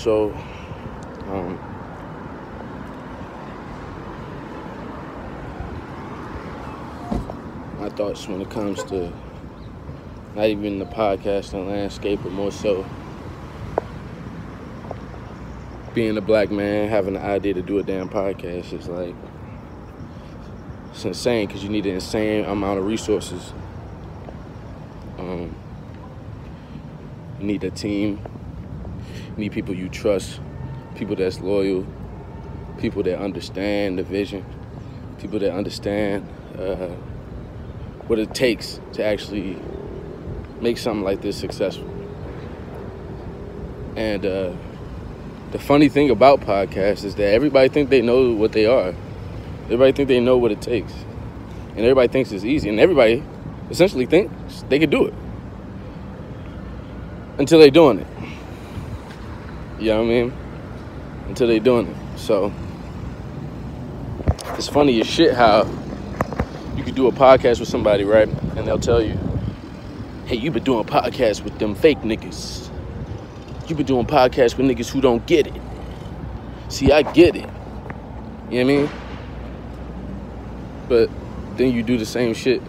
Episode. Um, my thoughts when it comes to not even the podcast podcasting landscape, but more so being a black man, having the idea to do a damn podcast is like it's insane because you need an insane amount of resources. Um, you need a team. Need people you trust, people that's loyal, people that understand the vision, people that understand uh, what it takes to actually make something like this successful. And uh, the funny thing about podcasts is that everybody think they know what they are. Everybody think they know what it takes. And everybody thinks it's easy. And everybody essentially thinks they can do it. Until they're doing it. You know what I mean? Until they doing it. So it's funny as shit how you could do a podcast with somebody, right? And they'll tell you, hey, you've been doing podcasts with them fake niggas. You been doing podcasts with niggas who don't get it. See, I get it. You know what I mean? But then you do the same shit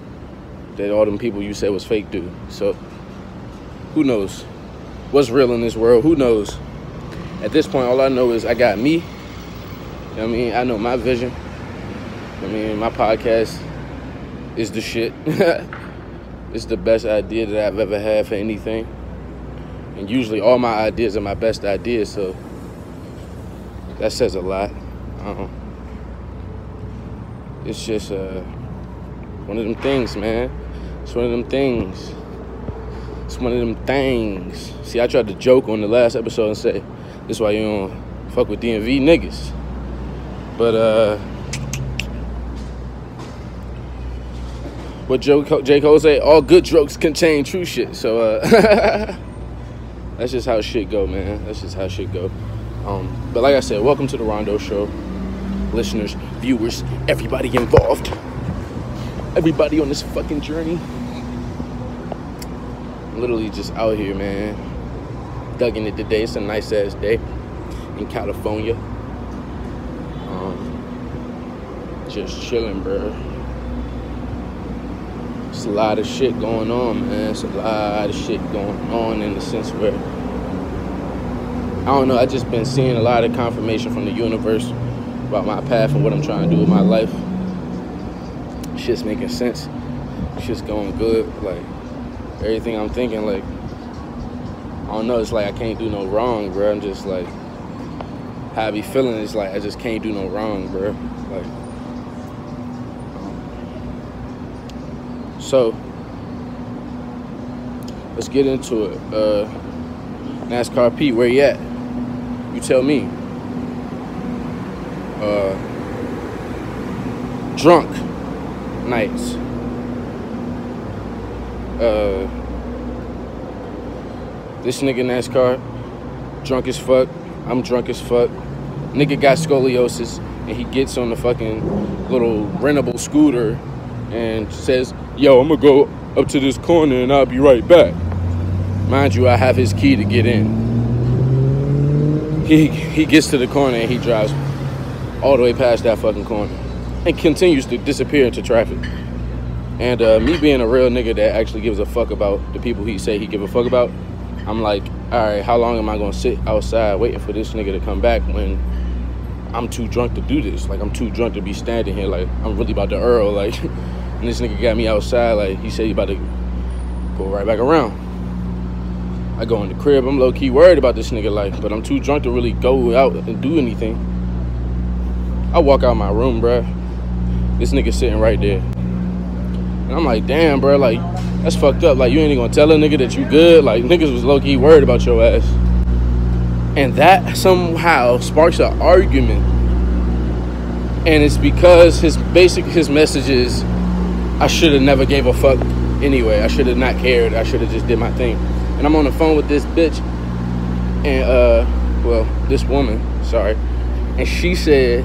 that all them people you said was fake do. So who knows? What's real in this world? Who knows? At this point, all I know is I got me. You know I mean? I know my vision. I mean, my podcast is the shit. it's the best idea that I've ever had for anything. And usually all my ideas are my best ideas, so that says a lot. Um, it's just uh, one of them things, man. It's one of them things. It's one of them things. See, I tried to joke on the last episode and say, this is why you don't fuck with DMV niggas. But, uh, what Joe, J. Cole say, all good jokes contain true shit. So, uh, that's just how shit go, man. That's just how shit go. Um, but like I said, welcome to the Rondo Show. Listeners, viewers, everybody involved. Everybody on this fucking journey. I'm literally just out here, man. Dugging it today. It's a nice ass day in California. Um, just chilling, bro. It's a lot of shit going on, man. It's a lot of shit going on in the sense where I don't know. I just been seeing a lot of confirmation from the universe about my path and what I'm trying to do with my life. Shit's making sense. Shit's going good. Like everything I'm thinking, like I don't know. It's like I can't do no wrong, bro. I'm just like how I be feeling It's like I just can't do no wrong, bro. Like so. Let's get into it. Uh, NASCAR Pete, where you at? You tell me. Uh, drunk nights. Uh, this nigga NASCAR, drunk as fuck. I'm drunk as fuck. Nigga got scoliosis, and he gets on the fucking little rentable scooter and says, "Yo, I'm gonna go up to this corner and I'll be right back." Mind you, I have his key to get in. He he gets to the corner and he drives all the way past that fucking corner and continues to disappear into traffic. And uh, me being a real nigga that actually gives a fuck about the people he say he give a fuck about, I'm like, all right, how long am I gonna sit outside waiting for this nigga to come back when I'm too drunk to do this? Like I'm too drunk to be standing here. Like I'm really about to Earl. Like, and this nigga got me outside. Like he said he about to go right back around. I go in the crib. I'm low key worried about this nigga life, but I'm too drunk to really go out and do anything. I walk out my room, bruh. This nigga sitting right there. And I'm like, damn, bro, like, that's fucked up. Like, you ain't even gonna tell a nigga that you good. Like, niggas was low key worried about your ass. And that somehow sparks an argument. And it's because his basic, his message is, I should have never gave a fuck anyway. I should have not cared. I should have just did my thing. And I'm on the phone with this bitch. And, uh, well, this woman, sorry. And she said,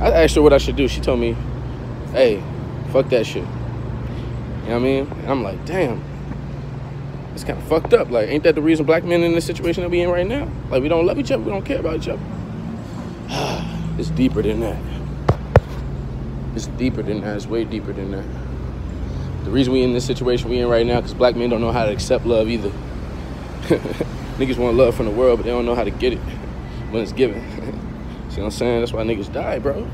I asked her what I should do. She told me, hey, fuck that shit. You know what I mean? And I'm like, damn. It's kind of fucked up. Like, ain't that the reason black men in the situation that we in right now? Like, we don't love each other. We don't care about each other. it's deeper than that. It's deeper than that. It's way deeper than that. The reason we in this situation we in right now, because black men don't know how to accept love either. niggas want love from the world, but they don't know how to get it when it's given. See what I'm saying? That's why niggas die, bro.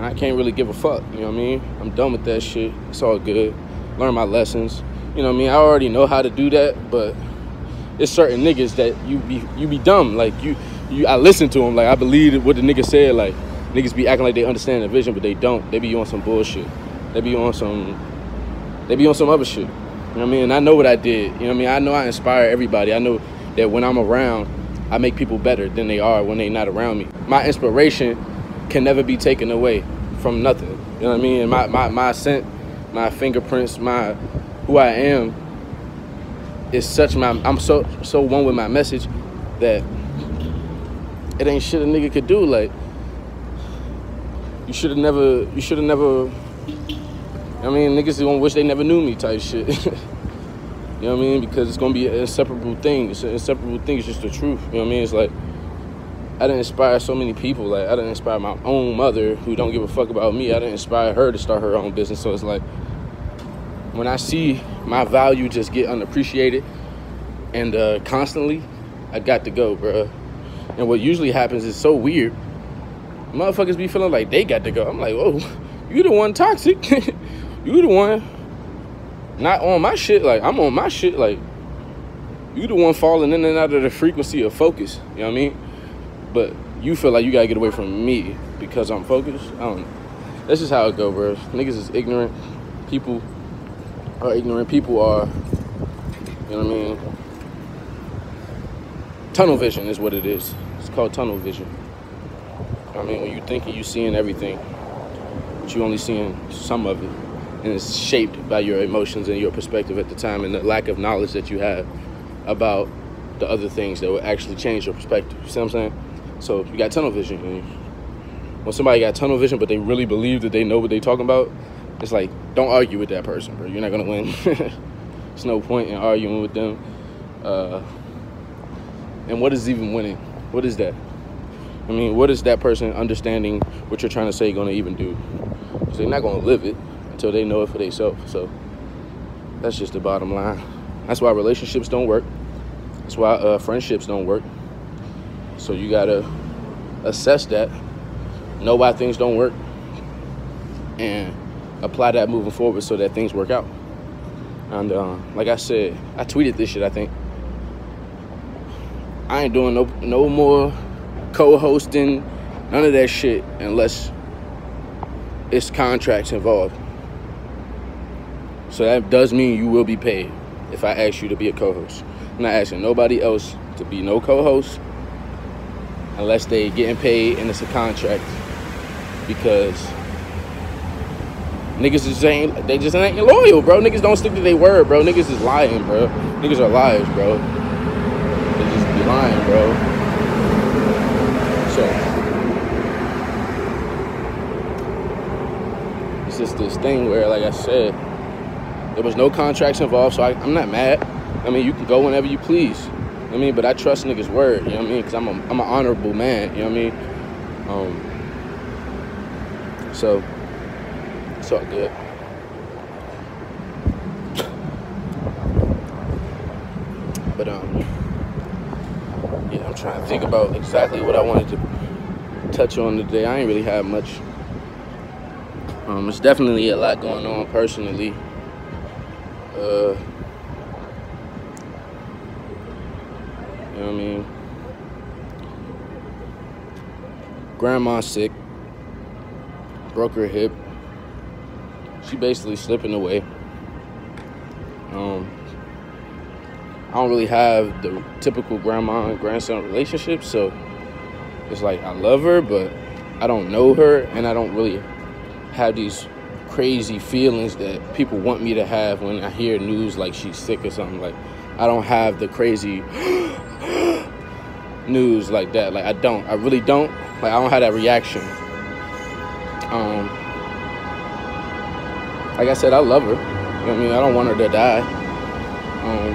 And I can't really give a fuck, you know what I mean? I'm done with that shit. It's all good. Learn my lessons. You know what I mean? I already know how to do that, but it's certain niggas that you be you be dumb. Like you you I listen to them, like I believe what the nigga said, like niggas be acting like they understand the vision, but they don't. They be on some bullshit. They be on some they be on some other shit. You know what I mean? And I know what I did. You know what I mean? I know I inspire everybody. I know that when I'm around, I make people better than they are when they're not around me. My inspiration can never be taken away from nothing. You know what I mean? And my, my, my scent, my fingerprints, my who I am is such my I'm so so one with my message that it ain't shit a nigga could do. Like you should have never you should have never I mean niggas gonna wish they never knew me type shit. you know what I mean? Because it's gonna be an inseparable thing. It's an inseparable thing, it's just the truth. You know what I mean? It's like I didn't inspire so many people. Like I didn't inspire my own mother who don't give a fuck about me. I didn't inspire her to start her own business. So it's like when I see my value just get unappreciated and uh, constantly, I got to go, bro. And what usually happens is so weird. Motherfuckers be feeling like they got to go. I'm like, whoa, you the one toxic. you the one not on my shit. Like I'm on my shit. Like you the one falling in and out of the frequency of focus. You know what I mean? But you feel like you gotta get away from me because I'm focused. I don't. That's just how it go, bro. Niggas is ignorant. People are ignorant. People are, you know what I mean? Tunnel vision is what it is. It's called tunnel vision. I mean, when you thinking you seeing everything, but you only seeing some of it, and it's shaped by your emotions and your perspective at the time, and the lack of knowledge that you have about the other things that will actually change your perspective. You see what I'm saying? So you got tunnel vision. And when somebody got tunnel vision, but they really believe that they know what they're talking about, it's like don't argue with that person, bro. You're not gonna win. There's no point in arguing with them. Uh, and what is even winning? What is that? I mean, what is that person understanding what you're trying to say gonna even do? Because they're not gonna live it until they know it for themselves. So that's just the bottom line. That's why relationships don't work. That's why uh, friendships don't work. So you gotta assess that, know why things don't work, and apply that moving forward so that things work out. And uh, like I said, I tweeted this shit. I think I ain't doing no no more co-hosting, none of that shit unless it's contracts involved. So that does mean you will be paid if I ask you to be a co-host. I'm not asking nobody else to be no co-host unless they getting paid and it's a contract because niggas just ain't they just ain't loyal, bro. Niggas don't stick to their word, bro. Niggas is lying, bro. Niggas are liars, bro. They just be lying, bro. So it's just this thing where, like I said, there was no contracts involved, so I, I'm not mad. I mean, you can go whenever you please. I mean, but I trust niggas' word, you know what I mean? Because I'm, a, I'm an honorable man, you know what I mean? Um, so, it's all good. But, um, yeah, I'm trying to think about exactly what I wanted to touch on today. I ain't really have much. Um, it's definitely a lot going on personally. Uh, Know what I mean? Grandma sick. Broke her hip. She basically slipping away. Um, I don't really have the typical grandma and grandson relationship, so it's like I love her, but I don't know her, and I don't really have these crazy feelings that people want me to have when I hear news like she's sick or something. Like I don't have the crazy news like that. Like I don't. I really don't. Like I don't have that reaction. Um, like I said, I love her. You know I mean? I don't want her to die. Um,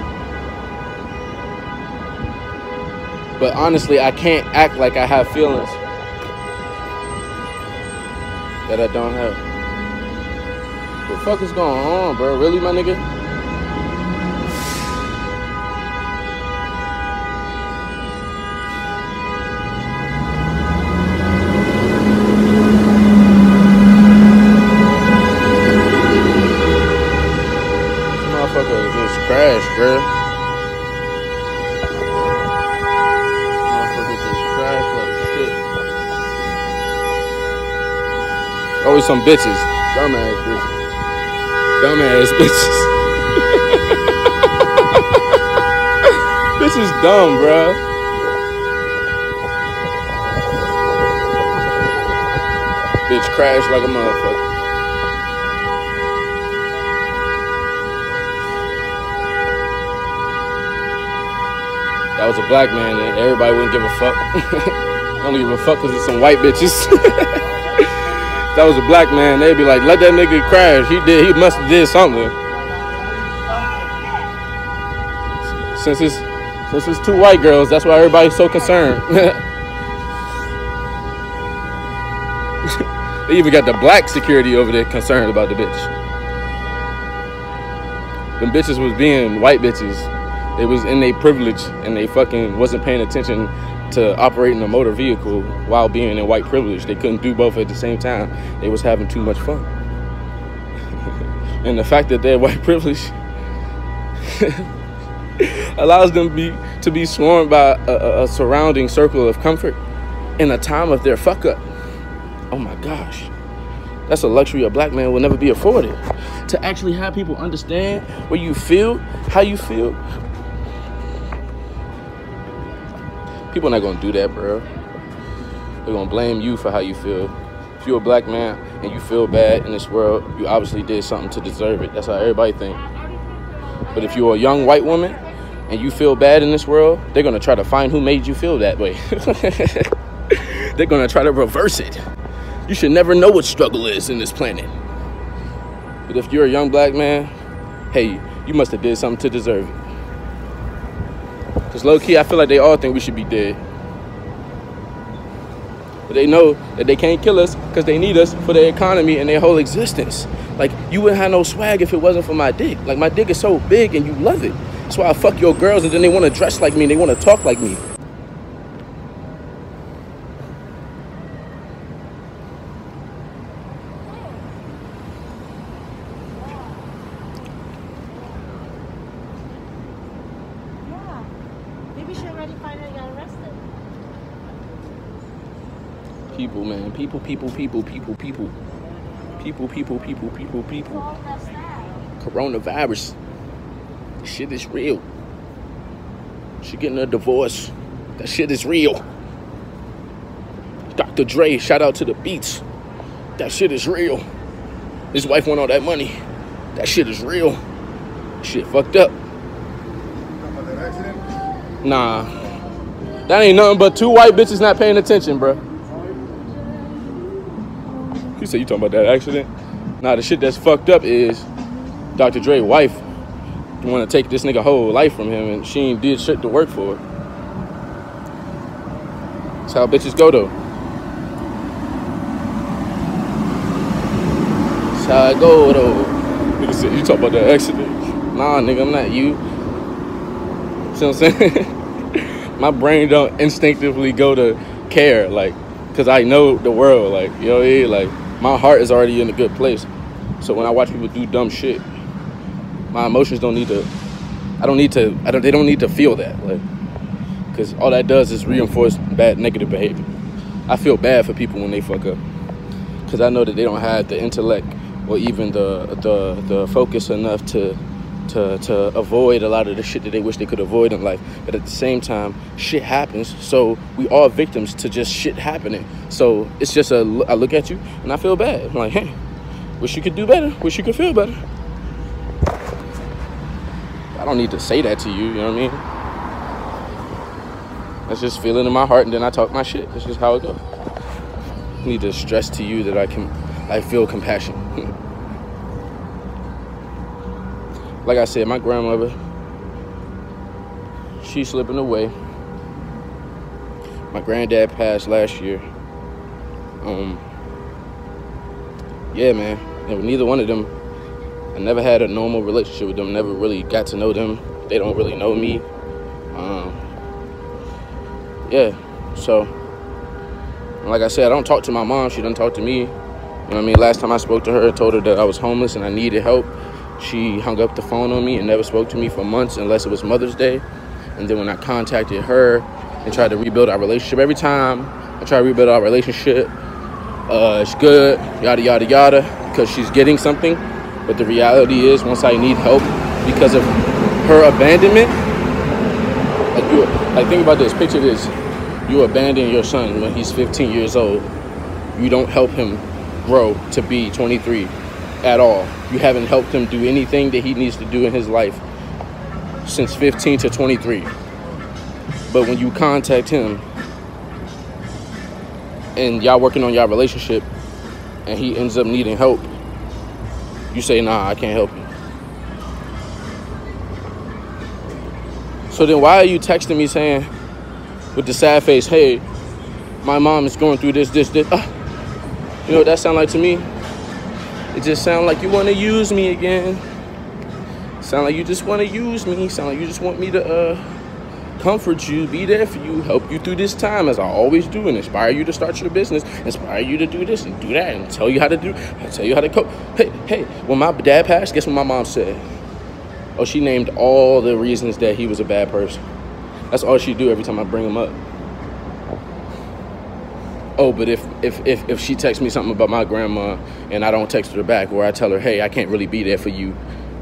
but honestly, I can't act like I have feelings that I don't have. What the fuck is going on, bro? Really, my nigga? Some bitches. Dumbass bitches. Dumbass bitches. Bitch is dumb, bro. Bitch crashed like a motherfucker. That was a black man, and everybody wouldn't give a fuck. I Don't give a fuck because it's some white bitches. that was a black man, they'd be like, let that nigga crash. He did. He must have did something. Since it's since it's two white girls, that's why everybody's so concerned. they even got the black security over there concerned about the bitch. Them bitches was being white bitches. They was in their privilege and they fucking wasn't paying attention to operating a motor vehicle while being in white privilege. They couldn't do both at the same time. They was having too much fun. and the fact that they're white privilege allows them be to be swarmed by a, a, a surrounding circle of comfort in a time of their fuck up. Oh my gosh. That's a luxury a black man will never be afforded. To actually have people understand what you feel, how you feel. People not gonna do that, bro. They're gonna blame you for how you feel. If you're a black man and you feel bad in this world, you obviously did something to deserve it. That's how everybody think. But if you're a young white woman and you feel bad in this world, they're gonna try to find who made you feel that way. they're gonna try to reverse it. You should never know what struggle is in this planet. But if you're a young black man, hey, you must have did something to deserve it. Cause low key, I feel like they all think we should be dead. But they know that they can't kill us because they need us for their economy and their whole existence. Like you wouldn't have no swag if it wasn't for my dick. Like my dick is so big and you love it. That's why I fuck your girls and then they want to dress like me and they want to talk like me. Already finally got arrested. People, man. People, people, people, people, people. People, people, people, people, people. all messed up. Coronavirus. This shit is real. She getting a divorce. That shit is real. Dr. Dre, shout out to the beats. That shit is real. His wife want all that money. That shit is real. Shit fucked up. Nah. That ain't nothing but two white bitches not paying attention, bro. You said you talking about that accident? Nah, the shit that's fucked up is Dr. Dre wife want to take this nigga whole life from him and she ain't did shit to work for it. That's how bitches go though. That's how I go though. Nigga said, you talk about that accident. Nah, nigga, I'm not you. See what I'm saying? My brain don't instinctively go to care, like, cause I know the world, like, you know mean? Like, my heart is already in a good place. So when I watch people do dumb shit, my emotions don't need to. I don't need to. I don't. They don't need to feel that, like, cause all that does is reinforce bad negative behavior. I feel bad for people when they fuck up, cause I know that they don't have the intellect or even the the the focus enough to to to avoid a lot of the shit that they wish they could avoid in life. But at the same time, shit happens. So we all victims to just shit happening. So it's just a. I look at you and I feel bad. I'm like, hey, wish you could do better. Wish you could feel better. I don't need to say that to you, you know what I mean? That's just feeling in my heart and then I talk my shit. That's just how it goes. I need to stress to you that I can I feel compassion. Like I said, my grandmother, she's slipping away. My granddad passed last year. Um, yeah, man. And neither one of them, I never had a normal relationship with them. Never really got to know them. They don't really know me. Um, yeah, so like I said, I don't talk to my mom. She doesn't talk to me. You know what I mean? Last time I spoke to her, I told her that I was homeless and I needed help. She hung up the phone on me and never spoke to me for months unless it was Mother's Day. And then when I contacted her and tried to rebuild our relationship, every time I try to rebuild our relationship, uh, it's good, yada, yada, yada, because she's getting something. But the reality is, once I need help because of her abandonment, like, you, like think about this, picture this. You abandon your son when he's 15 years old. You don't help him grow to be 23 at all. You haven't helped him do anything that he needs to do in his life since 15 to 23. But when you contact him and y'all working on y'all relationship and he ends up needing help, you say, nah, I can't help you. So then why are you texting me saying with the sad face, hey, my mom is going through this, this, this. Uh, you know what that sound like to me? It just sound like you want to use me again. Sound like you just want to use me. Sound like you just want me to uh, comfort you, be there for you, help you through this time as I always do, and inspire you to start your business, inspire you to do this and do that, and tell you how to do, I tell you how to cope. Hey, hey, when my dad passed, guess what my mom said? Oh, she named all the reasons that he was a bad person. That's all she do every time I bring him up. Oh, but if if if if she texts me something about my grandma and I don't text her back, or I tell her, hey, I can't really be there for you.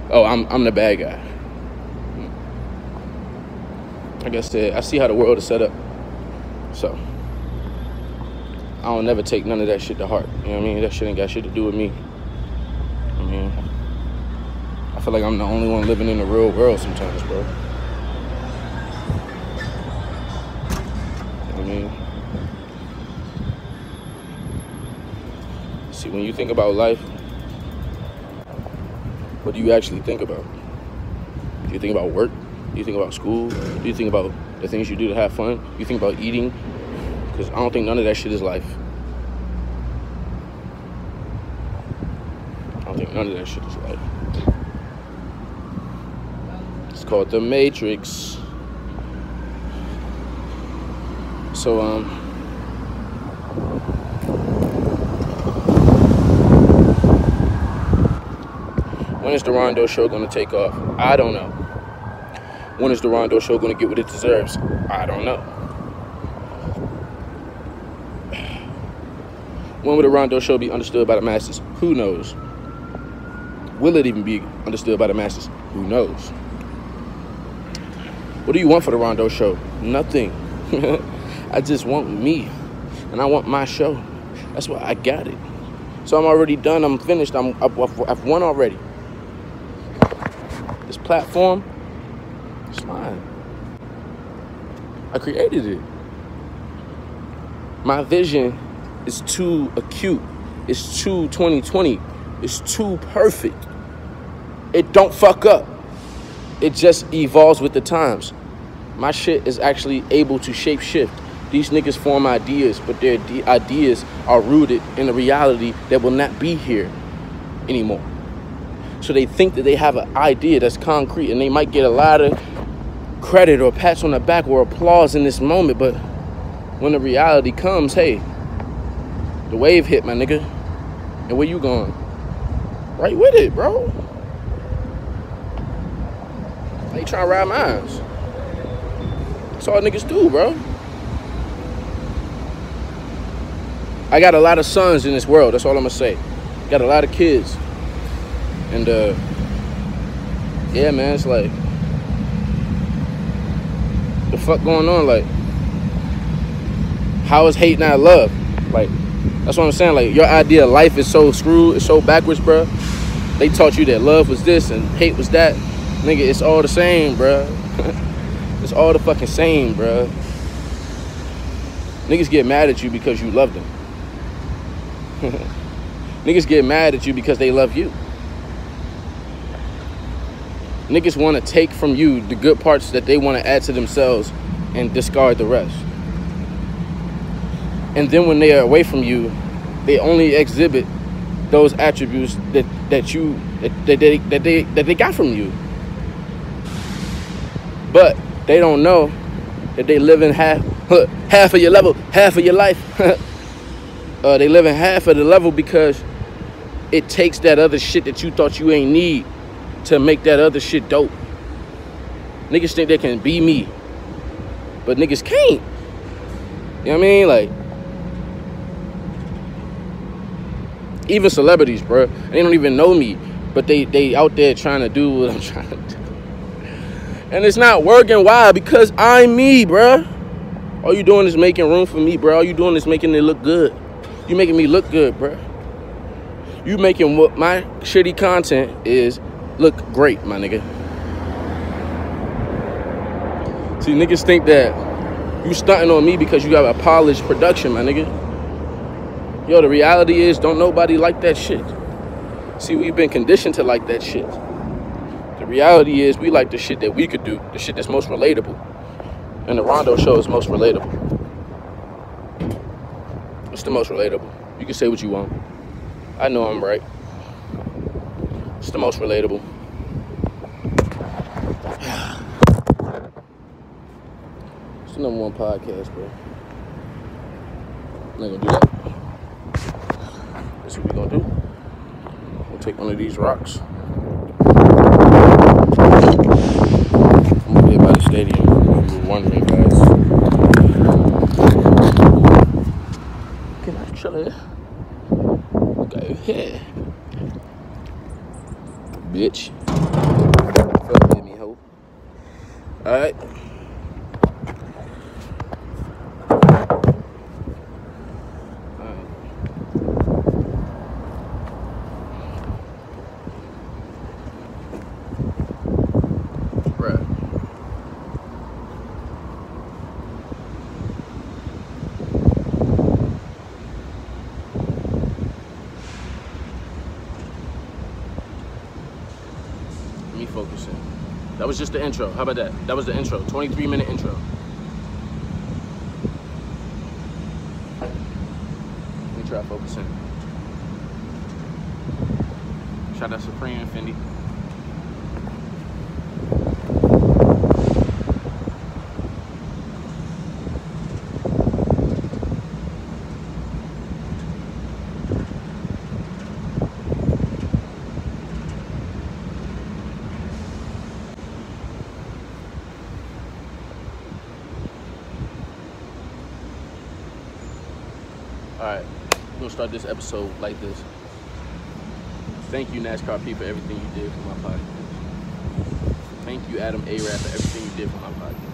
Oh, I'm I'm the bad guy. Like I said, I see how the world is set up. So I don't never take none of that shit to heart. You know what I mean? That shit ain't got shit to do with me. I mean, I feel like I'm the only one living in the real world sometimes, bro. I mean, when you think about life, what do you actually think about? Do you think about work? Do you think about school? Do you think about the things you do to have fun? Do you think about eating? Because I don't think none of that shit is life. I don't think none of that shit is life. It's called The Matrix. So, um, when is the Rondo show going to take off? I don't know. When is the Rondo show going to get what it deserves? I don't know. When will the Rondo show be understood by the masses? Who knows? Will it even be understood by the masses? Who knows? What do you want for the Rondo show? Nothing. I just want me. And I want my show. That's why I got it. So I'm already done. I'm finished. I'm, I've, I've won already. Platform, it's mine. I created it. My vision is too acute. It's too 2020. It's too perfect. It don't fuck up. It just evolves with the times. My shit is actually able to shape shift. These niggas form ideas, but their ideas are rooted in a reality that will not be here anymore. So they think that they have an idea that's concrete and they might get a lot of credit or pats on the back or applause in this moment, but when the reality comes, hey, the wave hit, my nigga. And where you going? Right with it, bro. They you trying to ride mines. That's all niggas do, bro. I got a lot of sons in this world. That's all I'm gonna say. Got a lot of kids, and uh, yeah, man, it's like the fuck going on. Like, how is hate not love? Like, that's what I'm saying. Like, your idea of life is so screwed, it's so backwards, bro. They taught you that love was this and hate was that. Nigga, it's all the same, bro. it's all the fucking same, bro. Niggas get mad at you because you love them. Niggas get mad at you because they love you. Niggas want to take from you the good parts that they want to add to themselves and discard the rest. And then when they are away from you, they only exhibit those attributes that, that you that, that they that they that they got from you. But they don't know that they live in half half of your level, half of your life. uh, they live in half of the level because it takes that other shit that you thought you ain't need to make that other shit dope. Niggas think they can be me, but niggas can't. You know what I mean? Like, even celebrities, bro, they don't even know me, but they they out there trying to do what I'm trying to do, and it's not working. Why? Because I'm me, bro. All you doing is making room for me, bro. All you doing is making it look good. You making me look good, bro. You making what my shitty content is look great, my nigga. See, niggas think that you stunting on me because you got a polished production, my nigga. Yo, the reality is, don't nobody like that shit. See, we've been conditioned to like that shit. The reality is, we like the shit that we could do, the shit that's most relatable. And the Rondo show is most relatable. It's the most relatable. You can say what you want. I know I'm right. It's the most relatable. It's the number one podcast, bro. I'm not gonna do that. That's what we're gonna do. We'll take one of these rocks. I'm gonna get by the stadium. If you're wondering, guys. Can I chill here? Go here. Bitch. Fuck with me, hoe. Alright. Bruh. Me focusing. That was just the intro. How about that? That was the intro. 23 minute intro. Let me try focusing. Shout out Supreme Fendi. Alright, we're gonna start this episode like this. Thank you, NASCAR P, for everything you did for my podcast. Thank you, Adam A. Rap, for everything you did for my podcast.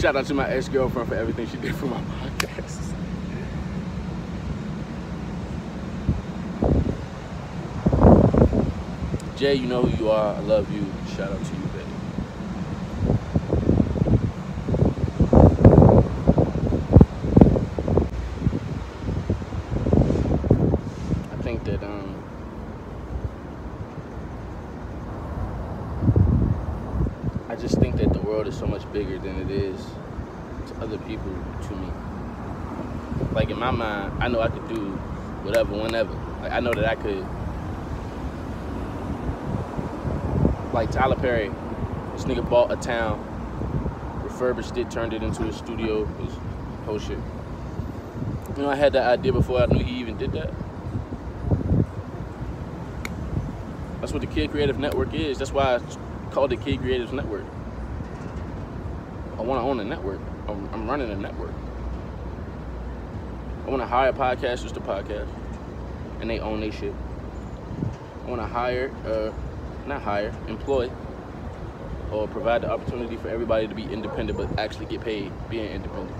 Shout out to my ex girlfriend for everything she did for my podcast. Jay, you know who you are. I love you. Shout out to you, baby. I think that um I just think that the world is so than it is to other people to me. Like in my mind, I know I could do whatever, whenever. Like I know that I could like Tyler Perry, this nigga bought a town, refurbished it, turned it into a studio, his whole shit. You know, I had that idea before I knew he even did that. That's what the Kid Creative Network is. That's why I called it Kid Creative Network. I want to own a network. I'm, I'm running a network. I want to hire podcasters to podcast, and they own their shit. I want to hire, uh, not hire, employ, or provide the opportunity for everybody to be independent, but actually get paid being independent.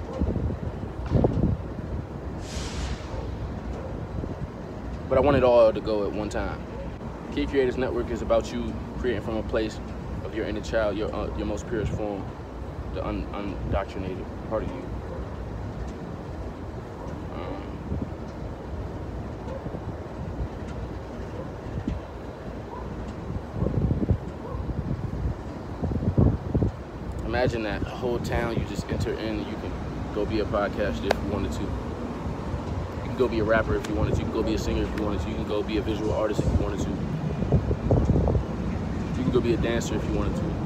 But I want it all to go at one time. Key Creators Network is about you creating from a place of your inner child, your uh, your most purest form, the un- undoctrinated part of you. Um, imagine that a whole town you just enter in. You can go be a podcaster if you wanted to. You can go be a rapper if you wanted to. You can go be a singer if you wanted to. You can go be a visual artist if you wanted to. You can go be a dancer if you wanted to.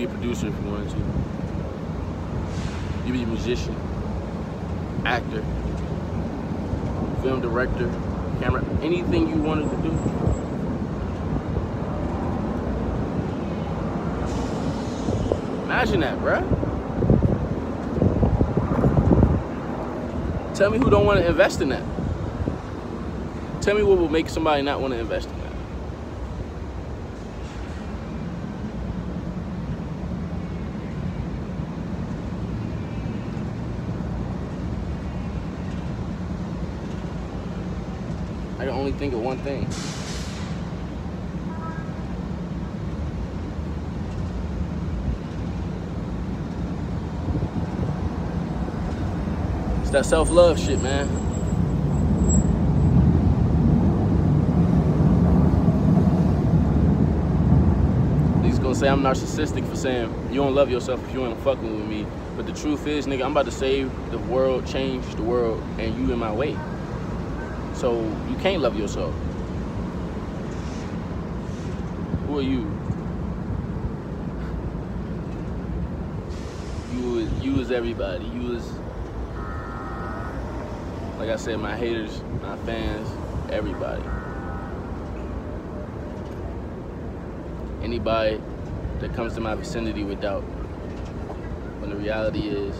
Be a producer if you wanted to. You be a musician, actor, film director, camera, anything you wanted to do. Imagine that, bruh. Tell me who don't want to invest in that. Tell me what will make somebody not want to invest in only think of one thing. It's that self-love shit, man. He's gonna say I'm narcissistic for saying you don't love yourself if you ain't fucking with me. But the truth is, nigga, I'm about to save the world, change the world, and you in my way. So you can't love yourself. Who are you? You is you is everybody. You is like I said, my haters, my fans, everybody. Anybody that comes to my vicinity with doubt. When the reality is,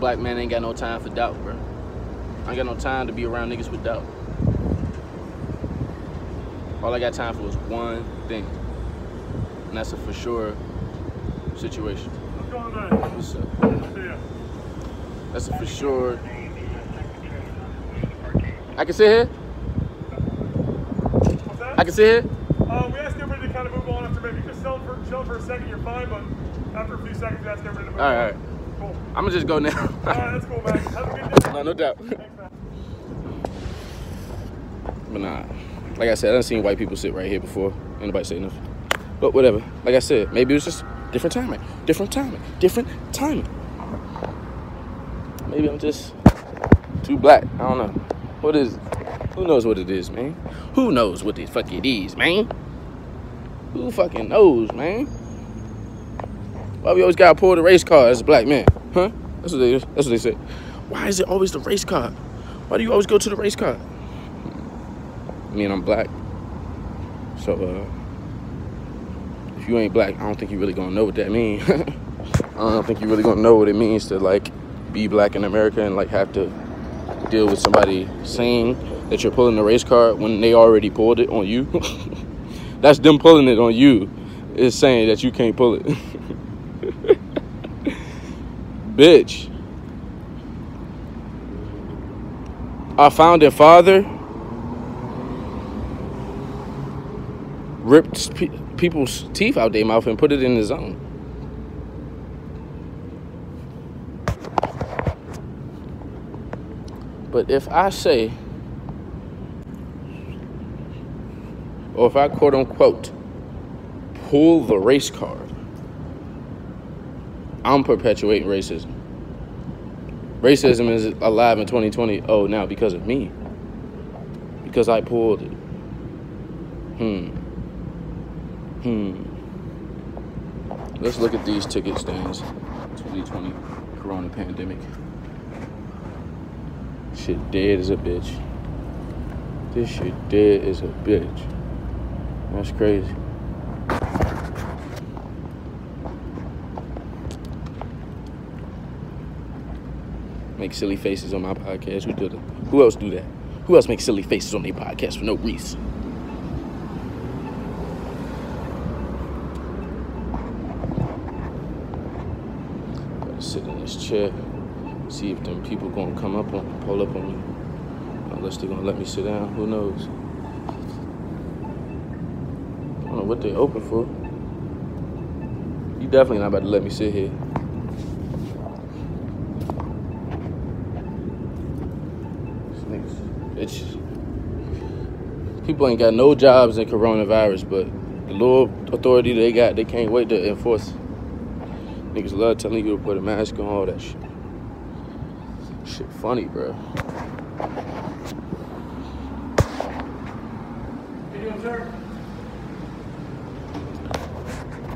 black man ain't got no time for doubt. I ain't got no time to be around niggas with doubt. All I got time for is one thing, and that's a for sure situation. What's going on? What's up? That's a for sure. I can sit here. What's that? I can sit here. Uh, we asked everybody to kind of move on after maybe just chill for, chill for a second, you're fine, but after a few seconds, we asked everybody to move All on. right, Cool. I'm gonna just go now. All right, that's cool, man. Have a good day. no, no doubt. But nah, like I said, I done seen white people sit right here before. Ain't nobody say nothing. But whatever. Like I said, maybe it was just different timing, different timing, different timing. Maybe I'm just too black. I don't know. What is? Who knows what it is, man? Who knows what the fuck it is, man? Who fucking knows, man? Why we always gotta pull the race car as a black man, huh? That's what they. That's what they say. Why is it always the race car? Why do you always go to the race car? I mean, I'm black. So, uh, if you ain't black, I don't think you really gonna know what that means. I don't think you really gonna know what it means to, like, be black in America and, like, have to deal with somebody saying that you're pulling the race card when they already pulled it on you. That's them pulling it on you. Is saying that you can't pull it. Bitch. Our founding father ripped pe- people's teeth out their mouth and put it in his own. But if I say, or if I quote unquote pull the race card, I'm perpetuating racism. Racism is alive in 2020. Oh, now because of me. Because I pulled it. Hmm. Hmm. Let's look at these ticket stands. 2020 Corona pandemic. Shit dead as a bitch. This shit dead as a bitch. That's crazy. Make silly faces on my podcast. Who did it? Who else do that? Who else makes silly faces on their podcast for no reason? Gotta sit in this chair. See if them people gonna come up on pull up on me. Unless they're gonna let me sit down. Who knows? I don't know what they open for. You definitely not about to let me sit here. Bitches. People ain't got no jobs in coronavirus, but the little authority they got, they can't wait to enforce. Niggas love telling you to put a mask on, all that shit. Shit funny, bro.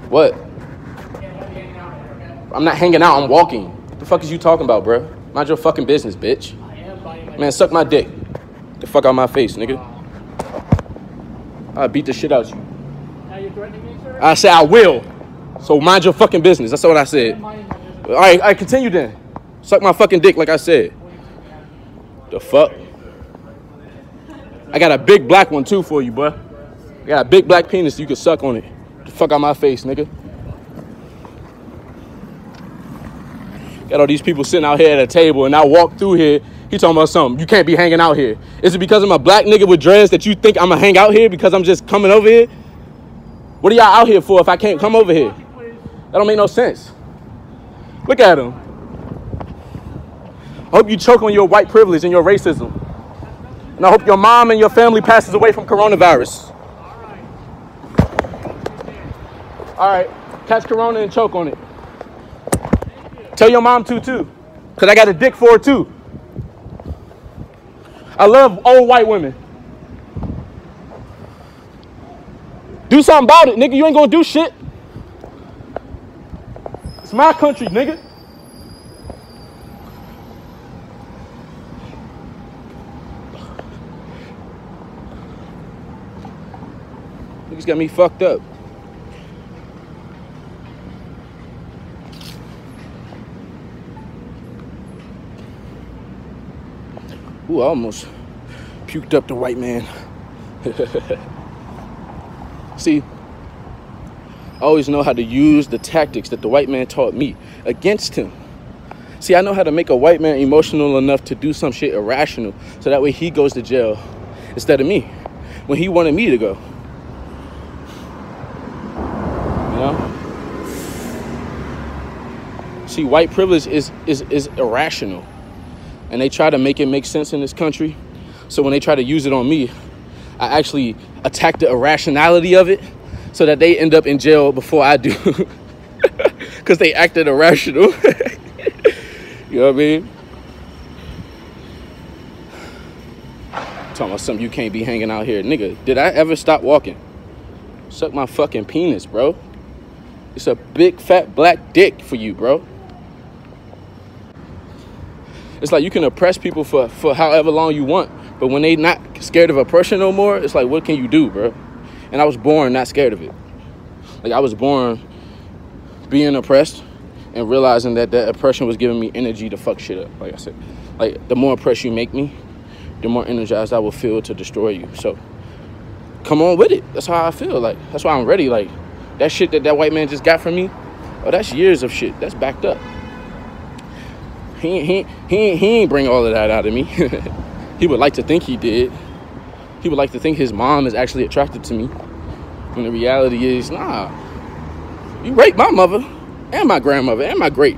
What? I'm not hanging out, I'm walking. What the fuck is you talking about, bro? Mind your fucking business, bitch. Man, suck my dick. The fuck out my face, nigga. I beat the shit out of you. Now you're threatening me, sir? I say I will. So mind your fucking business. That's what I said. All right, I continue then. Suck my fucking dick, like I said. The fuck? I got a big black one too for you, boy. I got a big black penis you can suck on it. The fuck out my face, nigga. Got all these people sitting out here at a table, and I walk through here. He talking about something. You can't be hanging out here. Is it because I'm a black nigga with dreads that you think I'm gonna hang out here because I'm just coming over here? What are y'all out here for if I can't come over here? That don't make no sense. Look at him. I hope you choke on your white privilege and your racism. And I hope your mom and your family passes away from coronavirus. All right, catch corona and choke on it. Tell your mom to too, cause I got a dick for her too. I love old white women. Do something about it, nigga. You ain't gonna do shit. It's my country, nigga. Niggas got me fucked up. Ooh, I almost puked up the white man. See, I always know how to use the tactics that the white man taught me against him. See, I know how to make a white man emotional enough to do some shit irrational so that way he goes to jail instead of me when he wanted me to go. You know? See, white privilege is, is, is irrational and they try to make it make sense in this country. So when they try to use it on me, I actually attack the irrationality of it so that they end up in jail before I do. Because they acted irrational. you know what I mean? Talking about something you can't be hanging out here. Nigga, did I ever stop walking? Suck my fucking penis, bro. It's a big fat black dick for you, bro. It's like you can oppress people for, for however long you want, but when they not scared of oppression no more, it's like what can you do, bro? And I was born not scared of it. Like I was born being oppressed and realizing that that oppression was giving me energy to fuck shit up. Like I said, like the more oppressed you make me, the more energized I will feel to destroy you. So come on with it. That's how I feel. Like that's why I'm ready. Like that shit that that white man just got from me, oh, that's years of shit. That's backed up. He he he he ain't bring all of that out of me. he would like to think he did. He would like to think his mom is actually attracted to me. When the reality is, nah. You raped my mother and my grandmother and my great.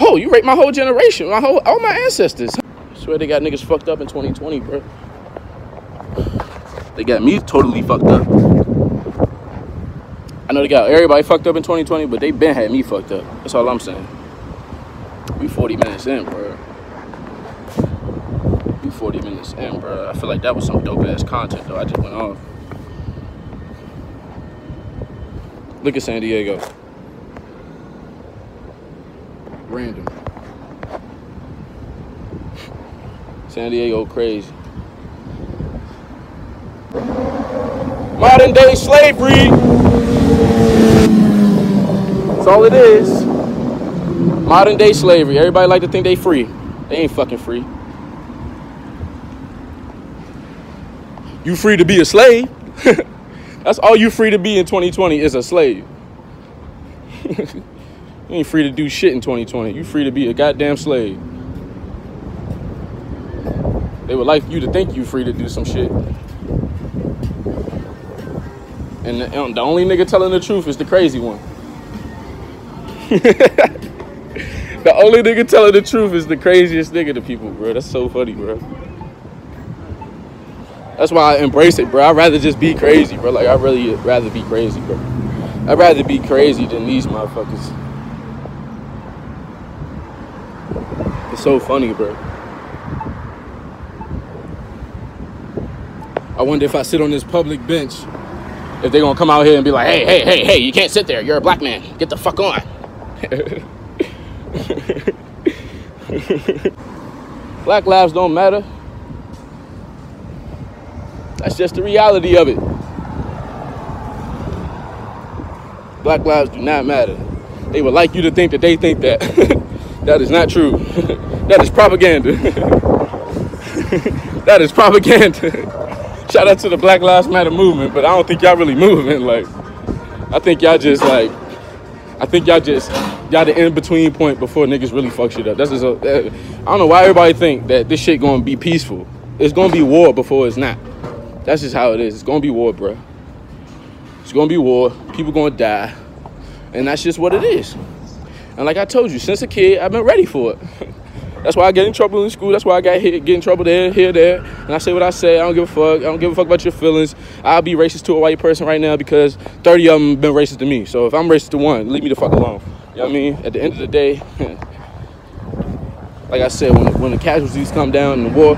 Oh, you raped my whole generation, my whole all my ancestors. I swear they got niggas fucked up in 2020, bro. They got me totally fucked up. I know they got everybody fucked up in 2020, but they been had me fucked up. That's all I'm saying. We 40 minutes in, bro. We 40 minutes in, bro. I feel like that was some dope ass content, though. I just went off. Look at San Diego. Random. San Diego crazy. Modern day slavery. That's all it is. Modern day slavery. Everybody like to think they free. They ain't fucking free. You free to be a slave. That's all you free to be in 2020 is a slave. you ain't free to do shit in 2020. You free to be a goddamn slave. They would like you to think you free to do some shit. And the, um, the only nigga telling the truth is the crazy one. the only nigga telling the truth is the craziest nigga to people, bro. That's so funny, bro. That's why I embrace it, bro. I'd rather just be crazy, bro. Like I'd really rather be crazy, bro. I'd rather be crazy than these motherfuckers. It's so funny, bro. I wonder if I sit on this public bench, if they're gonna come out here and be like, hey, hey, hey, hey, you can't sit there. You're a black man. Get the fuck on. Black lives don't matter. That's just the reality of it. Black lives do not matter. They would like you to think that they think that. that is not true. that is propaganda. that is propaganda. Shout out to the Black Lives Matter movement, but I don't think y'all really moving. Like, I think y'all just like, I think y'all just y'all the in between point before niggas really fuck shit up. That's just a, that, I don't know why everybody think that this shit gonna be peaceful. It's gonna be war before it's not. That's just how it is. It's gonna be war, bro. It's gonna be war. People gonna die, and that's just what it is. And like I told you, since a kid, I've been ready for it. That's why I get in trouble in school. That's why I got hit, get in trouble there, here, there. And I say what I say. I don't give a fuck. I don't give a fuck about your feelings. I'll be racist to a white person right now because 30 of them been racist to me. So if I'm racist to one, leave me the fuck alone. You know what I mean? At the end of the day, like I said, when, when the casualties come down in the war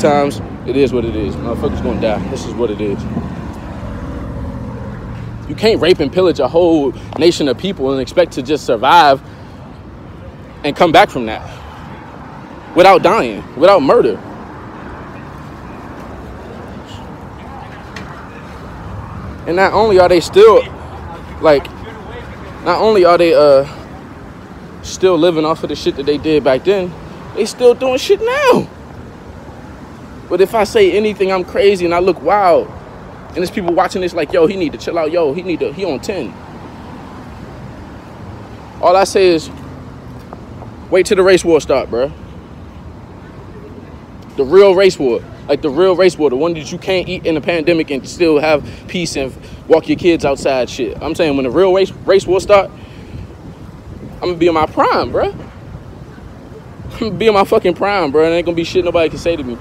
times, it is what it is. Motherfuckers gonna die. This is what it is. You can't rape and pillage a whole nation of people and expect to just survive and come back from that without dying, without murder. And not only are they still like not only are they uh still living off of the shit that they did back then, they still doing shit now. But if I say anything, I'm crazy and I look wild. And there's people watching this like, yo, he need to chill out. Yo, he need to, he on 10. All I say is, wait till the race war start, bro. The real race war. Like the real race war, the one that you can't eat in a pandemic and still have peace and walk your kids outside shit. I'm saying when the real race race war start, I'm gonna be in my prime, bro. I'm gonna be in my fucking prime, bro. And ain't gonna be shit nobody can say to me.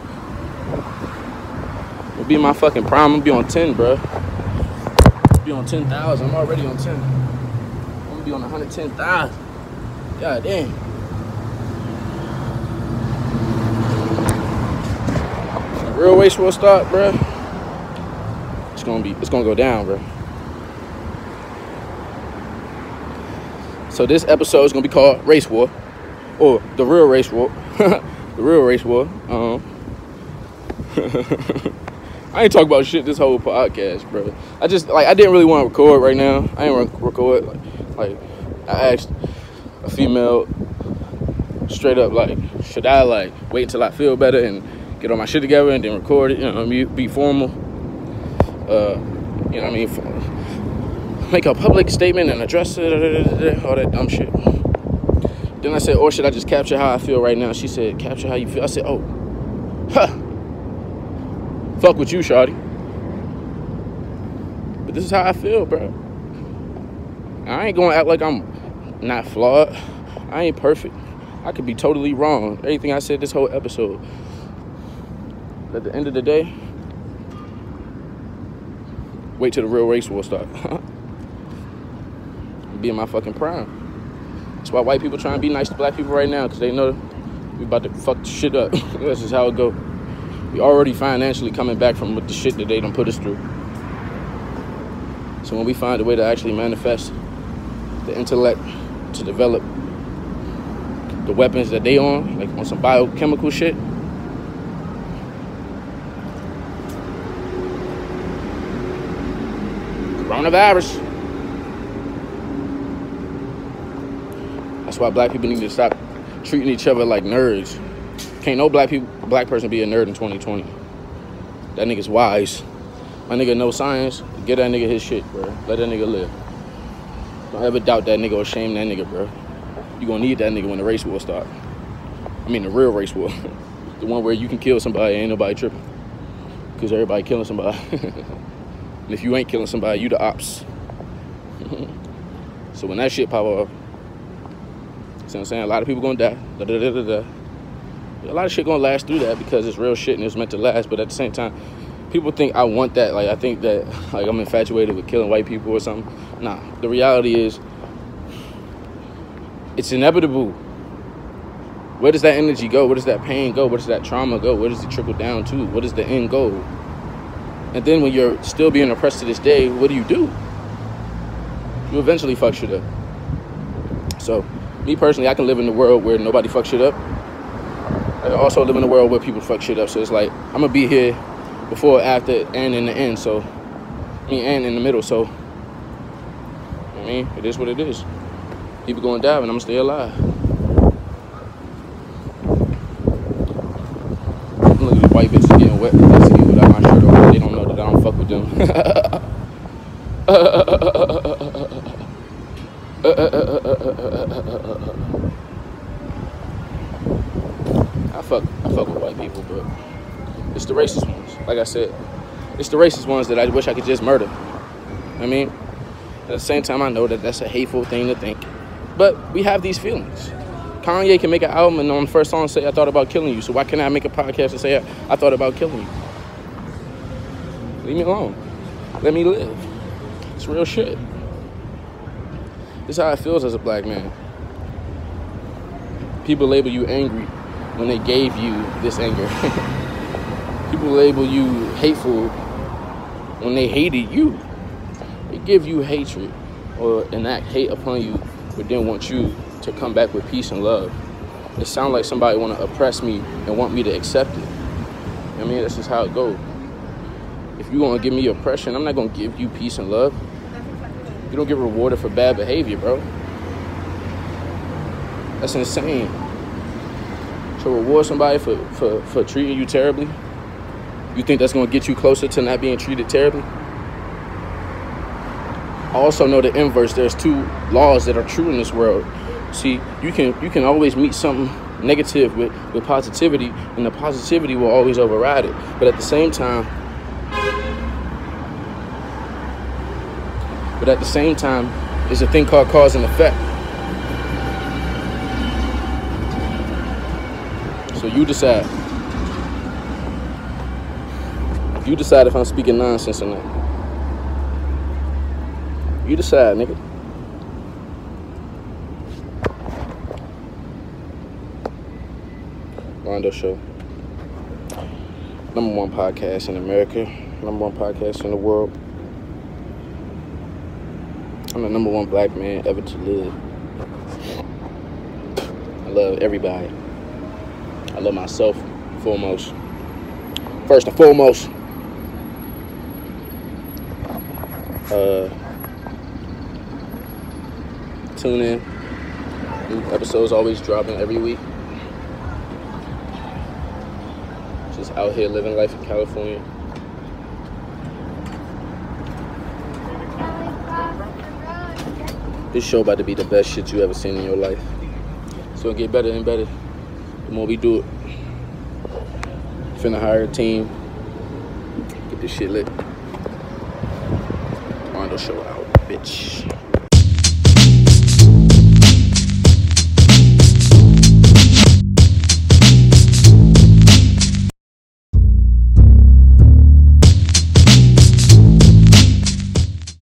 Be my fucking prime. I'm gonna be on 10, bro. Be on 10,000. I'm already on 10. I'm gonna be on 110,000. God damn. real race will start, bro, it's gonna be it's gonna go down, bro. So this episode is gonna be called Race War, or the real race war, the real race war. Um, I ain't talk about shit this whole podcast, bro. I just like I didn't really want to record right now. I ain't record like, like I asked a female straight up like, should I like wait until I feel better and get all my shit together and then record it, you know, be, be formal. Uh, you know what I mean? Make a public statement and address it, all that dumb shit. Then I said, or should I just capture how I feel right now? She said, capture how you feel. I said, oh, huh. Fuck with you, shawty. But this is how I feel, bro. I ain't gonna act like I'm not flawed. I ain't perfect. I could be totally wrong. Everything I said this whole episode at the end of the day, wait till the real race will start. be in my fucking prime. That's why white people trying to be nice to black people right now, because they know we about to fuck the shit up. this is how it go. We already financially coming back from the shit that they don't put us through. So when we find a way to actually manifest the intellect to develop the weapons that they on, like on some biochemical shit, Coronavirus. That's why black people need to stop treating each other like nerds. Can't no black people, black person be a nerd in 2020. That nigga's wise. My nigga know science. Get that nigga his shit, bro. Let that nigga live. Don't ever doubt that nigga or shame that nigga, bro. You gonna need that nigga when the race war start. I mean the real race war. the one where you can kill somebody, ain't nobody tripping. Cause everybody killing somebody. And if you ain't killing somebody, you the ops. so when that shit pop up, see what I'm saying? A lot of people gonna die. Da, da, da, a lot of shit gonna last through that because it's real shit and it's meant to last. But at the same time, people think I want that. Like I think that like I'm infatuated with killing white people or something. Nah, the reality is it's inevitable. Where does that energy go? Where does that pain go? Where does that trauma go? Where does it trickle down to? What is the end goal? And then when you're still being oppressed to this day, what do you do? You eventually fuck shit up. So, me personally, I can live in a world where nobody fucks shit up. I also live in a world where people fuck shit up. So it's like I'm gonna be here before, after, and in the end. So, I mean, and in the middle. So, I mean, it is what it is. People die, and I'm gonna stay alive. Look at these white bitches getting wet the city without my shirt on. They don't know that I don't fuck with them. I fuck, I fuck with white people, but it's the racist ones. Like I said, it's the racist ones that I wish I could just murder. I mean, at the same time, I know that that's a hateful thing to think, but we have these feelings. Kanye can make an album and on the first song say, "I thought about killing you." So why can't I make a podcast and say, "I thought about killing you"? Leave me alone. Let me live. It's real shit. This is how it feels as a black man. People label you angry when they gave you this anger. People label you hateful when they hated you. They give you hatred or enact hate upon you, but then want you to come back with peace and love. It sounds like somebody want to oppress me and want me to accept it. I mean, that's just how it goes. If you want to give me oppression, I'm not going to give you peace and love. You don't get rewarded for bad behavior, bro. That's insane to reward somebody for, for, for treating you terribly, you think that's going to get you closer to not being treated terribly? I also know the inverse. There's two laws that are true in this world. See, you can you can always meet something negative with, with positivity, and the positivity will always override it. But at the same time, but at the same time, there's a thing called cause and effect. So you decide. You decide if I'm speaking nonsense or not. You decide, nigga. Rondo Show. Number one podcast in America. Number one podcast in the world. I'm the number one black man ever to live. I love everybody. I love myself foremost. First and foremost. Uh, tune in. New episodes always dropping every week. Just out here living life in California. This show about to be the best shit you ever seen in your life. So it get better and better the more we do it. Finna hire a team. Get this shit lit. Show out, bitch.